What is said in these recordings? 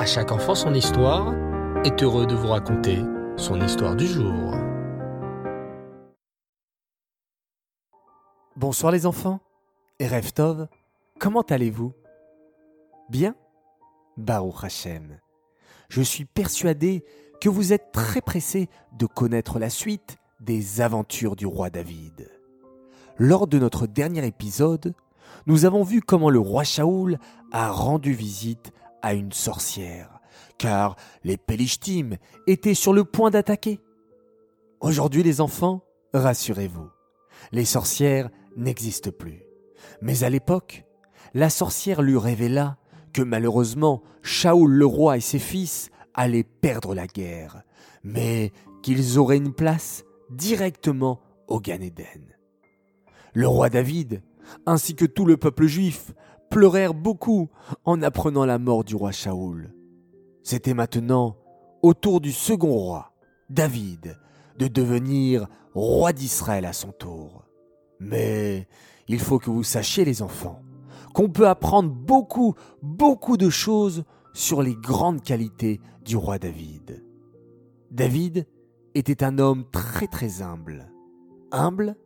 À chaque enfant son histoire est heureux de vous raconter son histoire du jour. Bonsoir les enfants. Et Reftov, comment allez-vous? Bien? Baruch Hashem. Je suis persuadé que vous êtes très pressés de connaître la suite des aventures du roi David. Lors de notre dernier épisode, nous avons vu comment le roi Shaoul a rendu visite à une sorcière, car les Pélishtim étaient sur le point d'attaquer. Aujourd'hui les enfants, rassurez-vous, les sorcières n'existent plus. Mais à l'époque, la sorcière lui révéla que malheureusement Shaoul le roi et ses fils allaient perdre la guerre, mais qu'ils auraient une place directement au Gan Eden. Le roi David, ainsi que tout le peuple juif, pleurèrent beaucoup en apprenant la mort du roi Shaoul. C'était maintenant au tour du second roi, David, de devenir roi d'Israël à son tour. Mais il faut que vous sachiez, les enfants, qu'on peut apprendre beaucoup, beaucoup de choses sur les grandes qualités du roi David. David était un homme très très humble. Humble,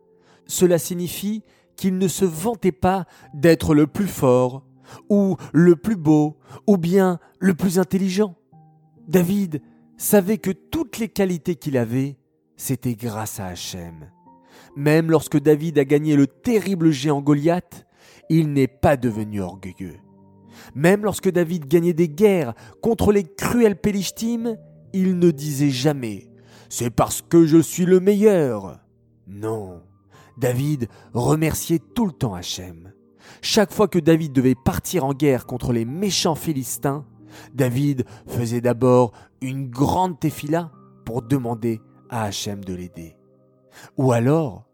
cela signifie qu'il ne se vantait pas d'être le plus fort, ou le plus beau, ou bien le plus intelligent. David savait que toutes les qualités qu'il avait, c'était grâce à Hachem. Même lorsque David a gagné le terrible géant Goliath, il n'est pas devenu orgueilleux. Même lorsque David gagnait des guerres contre les cruels Pélishtim, il ne disait jamais C'est parce que je suis le meilleur. Non. David remerciait tout le temps Hachem. Chaque fois que David devait partir en guerre contre les méchants Philistins, David faisait d'abord une grande tefila pour demander à Hachem de l'aider. Ou alors,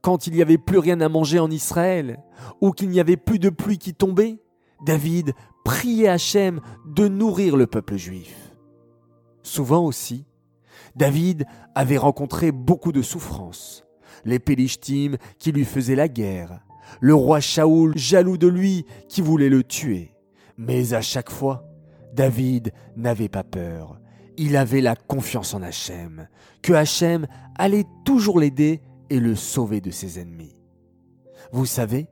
quand il n'y avait plus rien à manger en Israël, ou qu'il n'y avait plus de pluie qui tombait, David priait Hachem de nourrir le peuple juif. Souvent aussi, David avait rencontré beaucoup de souffrances les Pélishtim qui lui faisaient la guerre, le roi Shaoul jaloux de lui qui voulait le tuer. Mais à chaque fois, David n'avait pas peur. Il avait la confiance en Hachem, que Hachem allait toujours l'aider et le sauver de ses ennemis. Vous savez,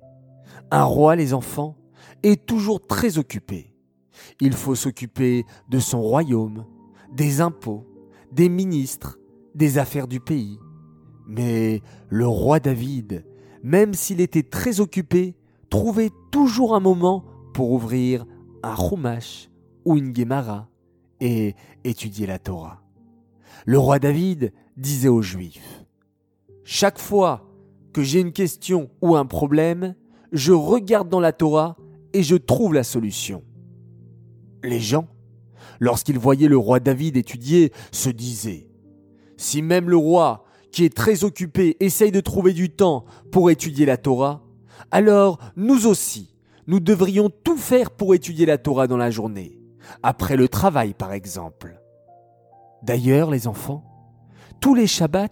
un roi, les enfants, est toujours très occupé. Il faut s'occuper de son royaume, des impôts, des ministres, des affaires du pays, mais le roi David, même s'il était très occupé, trouvait toujours un moment pour ouvrir un Chumash ou une Gemara et étudier la Torah. Le roi David disait aux Juifs Chaque fois que j'ai une question ou un problème, je regarde dans la Torah et je trouve la solution. Les gens, lorsqu'ils voyaient le roi David étudier, se disaient Si même le roi qui est très occupé, essaye de trouver du temps pour étudier la Torah, alors nous aussi, nous devrions tout faire pour étudier la Torah dans la journée, après le travail par exemple. D'ailleurs, les enfants, tous les Shabbats,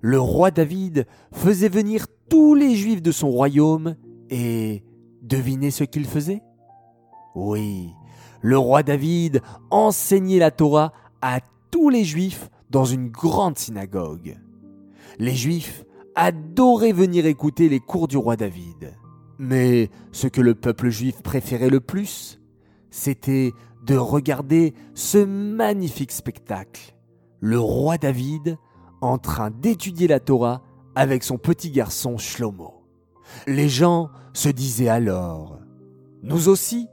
le roi David faisait venir tous les Juifs de son royaume et devinez ce qu'il faisait? Oui, le roi David enseignait la Torah à tous les Juifs dans une grande synagogue. Les Juifs adoraient venir écouter les cours du roi David. Mais ce que le peuple juif préférait le plus, c'était de regarder ce magnifique spectacle. Le roi David en train d'étudier la Torah avec son petit garçon Shlomo. Les gens se disaient alors, nous aussi,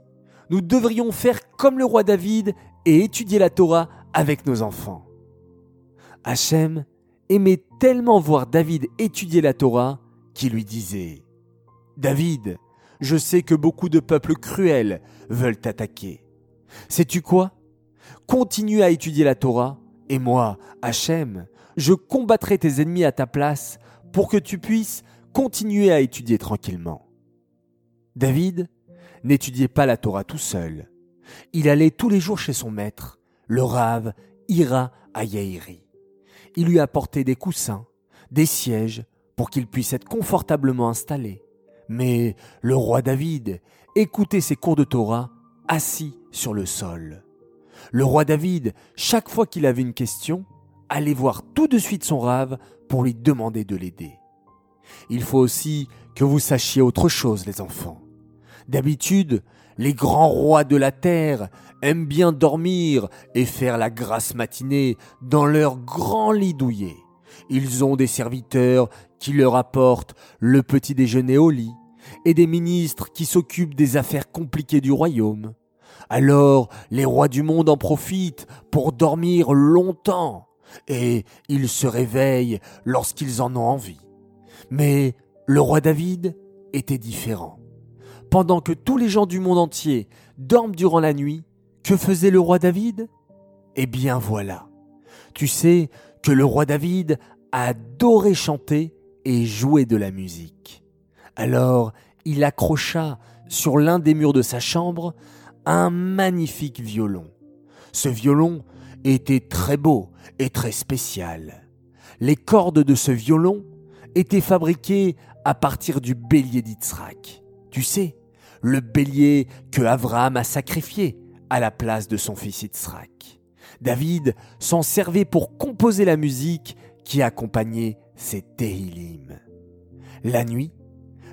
nous devrions faire comme le roi David et étudier la Torah avec nos enfants. Hachem aimait tellement voir David étudier la Torah qu'il lui disait David, je sais que beaucoup de peuples cruels veulent t'attaquer. Sais-tu quoi? Continue à étudier la Torah, et moi, Hachem, je combattrai tes ennemis à ta place pour que tu puisses continuer à étudier tranquillement. David n'étudiait pas la Torah tout seul. Il allait tous les jours chez son maître, le rave Ira Ayairi il lui apportait des coussins, des sièges, pour qu'il puisse être confortablement installé. Mais le roi David écoutait ses cours de Torah assis sur le sol. Le roi David, chaque fois qu'il avait une question, allait voir tout de suite son rave pour lui demander de l'aider. Il faut aussi que vous sachiez autre chose, les enfants. D'habitude, les grands rois de la terre aiment bien dormir et faire la grasse matinée dans leur grand lit douillet. Ils ont des serviteurs qui leur apportent le petit déjeuner au lit et des ministres qui s'occupent des affaires compliquées du royaume. Alors les rois du monde en profitent pour dormir longtemps et ils se réveillent lorsqu'ils en ont envie. Mais le roi David était différent. Pendant que tous les gens du monde entier dorment durant la nuit, que faisait le roi David? Eh bien voilà. Tu sais que le roi David adorait chanter et jouer de la musique. Alors il accrocha sur l'un des murs de sa chambre un magnifique violon. Ce violon était très beau et très spécial. Les cordes de ce violon étaient fabriquées à partir du bélier d'Itsrak. Tu sais, le bélier que Abraham a sacrifié à la place de son fils Yitzhak. David s'en servait pour composer la musique qui accompagnait ses Tehilim. La nuit,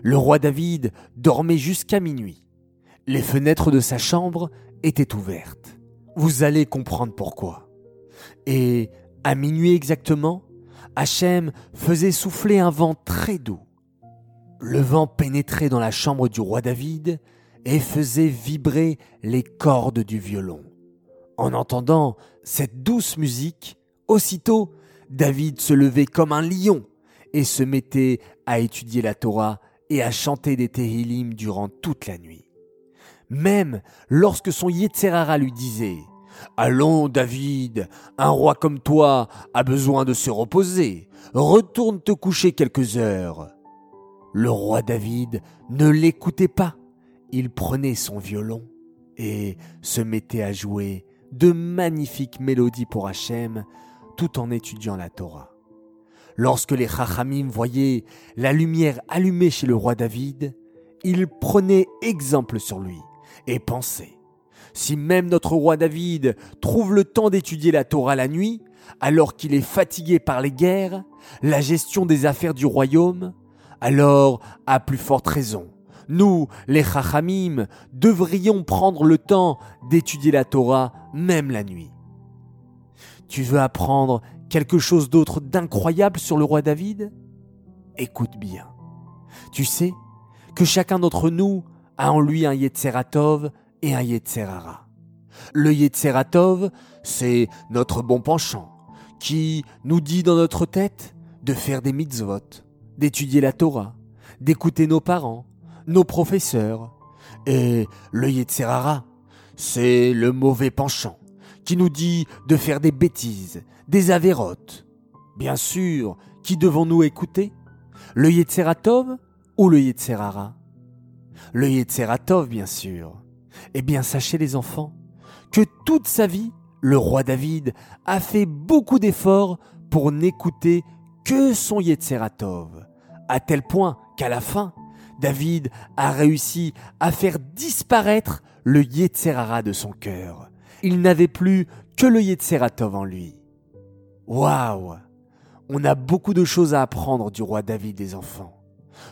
le roi David dormait jusqu'à minuit. Les fenêtres de sa chambre étaient ouvertes. Vous allez comprendre pourquoi. Et à minuit exactement, Hachem faisait souffler un vent très doux. Le vent pénétrait dans la chambre du roi David et faisait vibrer les cordes du violon. En entendant cette douce musique, aussitôt David se levait comme un lion et se mettait à étudier la Torah et à chanter des Tehillim durant toute la nuit. Même lorsque son Yetzerara lui disait Allons, David, un roi comme toi a besoin de se reposer. Retourne te coucher quelques heures. Le roi David ne l'écoutait pas. Il prenait son violon et se mettait à jouer de magnifiques mélodies pour Hachem tout en étudiant la Torah. Lorsque les Chachamim voyaient la lumière allumée chez le roi David, ils prenaient exemple sur lui et pensaient si même notre roi David trouve le temps d'étudier la Torah la nuit, alors qu'il est fatigué par les guerres, la gestion des affaires du royaume, alors, à plus forte raison, nous, les Chachamim, devrions prendre le temps d'étudier la Torah même la nuit. Tu veux apprendre quelque chose d'autre d'incroyable sur le roi David? Écoute bien. Tu sais que chacun d'entre nous a en lui un Yetzeratov et un Yetzerara. Le Yetzeratov, c'est notre bon penchant, qui nous dit dans notre tête de faire des mitzvot, d'étudier la Torah, d'écouter nos parents, nos professeurs. Et le Yetzerara, c'est le mauvais penchant, qui nous dit de faire des bêtises, des avérotes. Bien sûr, qui devons-nous écouter? Le Yetzeratov ou le Yetzerara? Le Yetzeratov, bien sûr. Eh bien, sachez les enfants, que toute sa vie, le roi David a fait beaucoup d'efforts pour n'écouter que son Yetzeratov, à tel point qu'à la fin, David a réussi à faire disparaître le Yetzerara de son cœur. Il n'avait plus que le Yetzeratov en lui. Waouh On a beaucoup de choses à apprendre du roi David des enfants.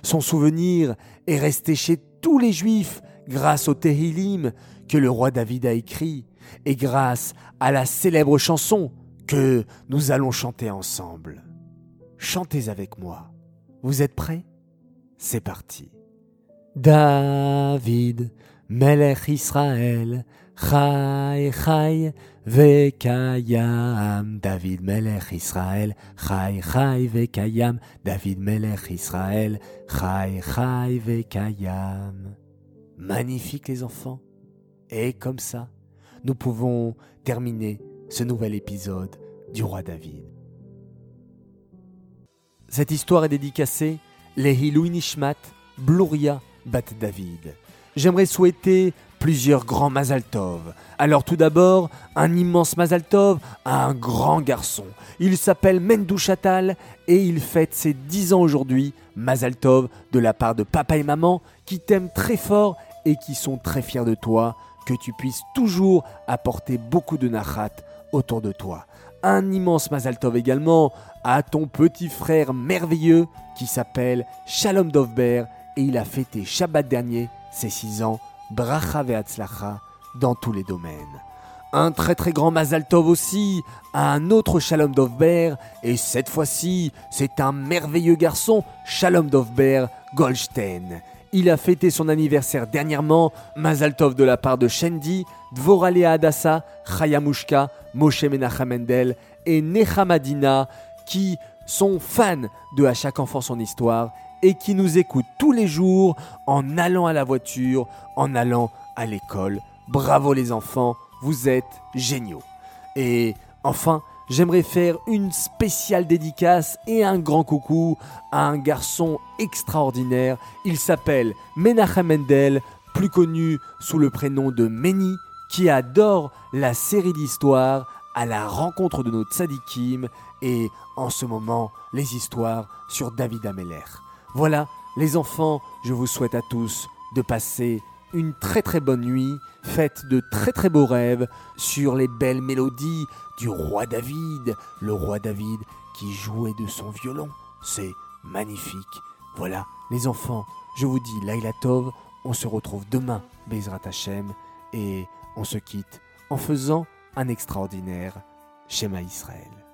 Son souvenir est resté chez tous les juifs grâce au Tehillim que le roi David a écrit et grâce à la célèbre chanson que nous allons chanter ensemble. Chantez avec moi. Vous êtes prêts? C'est parti. David, Melech Israël, Chai Chai Vekayam, David Melech Israël, Chai Chai Vekayam, David Melech Israël, Chai Chai Vekayam. Magnifique les enfants. Et comme ça, nous pouvons terminer ce nouvel épisode du roi David. Cette histoire est dédicacée Lehiloui Nishmat, Bluria Bat David. J'aimerais souhaiter plusieurs grands Mazaltov. Alors tout d'abord, un immense Mazaltov à un grand garçon. Il s'appelle Mendou Chatal et il fête ses 10 ans aujourd'hui. Mazaltov de la part de papa et maman qui t'aiment très fort et qui sont très fiers de toi que tu puisses toujours apporter beaucoup de nachat autour de toi. Un immense Mazal Tov également à ton petit frère merveilleux qui s'appelle Shalom Dovber et il a fêté Shabbat dernier ses 6 ans, bracha ve'atzlacha, dans tous les domaines. Un très très grand Mazal Tov aussi à un autre Shalom Dovber et cette fois-ci c'est un merveilleux garçon, Shalom Dovber Goldstein. Il a fêté son anniversaire dernièrement, Mazal Tov de la part de Shendi, Dvoralea Adassa, Chayamushka, Moshe Menachem Mendel et Nechamadina qui sont fans de À chaque enfant son histoire et qui nous écoutent tous les jours en allant à la voiture, en allant à l'école. Bravo les enfants, vous êtes géniaux. Et enfin, j'aimerais faire une spéciale dédicace et un grand coucou à un garçon extraordinaire. Il s'appelle Menachem Mendel, plus connu sous le prénom de Meni, qui adore la série d'histoires à la rencontre de nos tzadikim et en ce moment les histoires sur David Ameller. Voilà, les enfants, je vous souhaite à tous de passer une très très bonne nuit, faites de très très beaux rêves sur les belles mélodies du roi David, le roi David qui jouait de son violon. C'est magnifique. Voilà, les enfants, je vous dis Laila Tov, on se retrouve demain, Bezrat Hashem, et on se quitte en faisant un extraordinaire schéma Israël.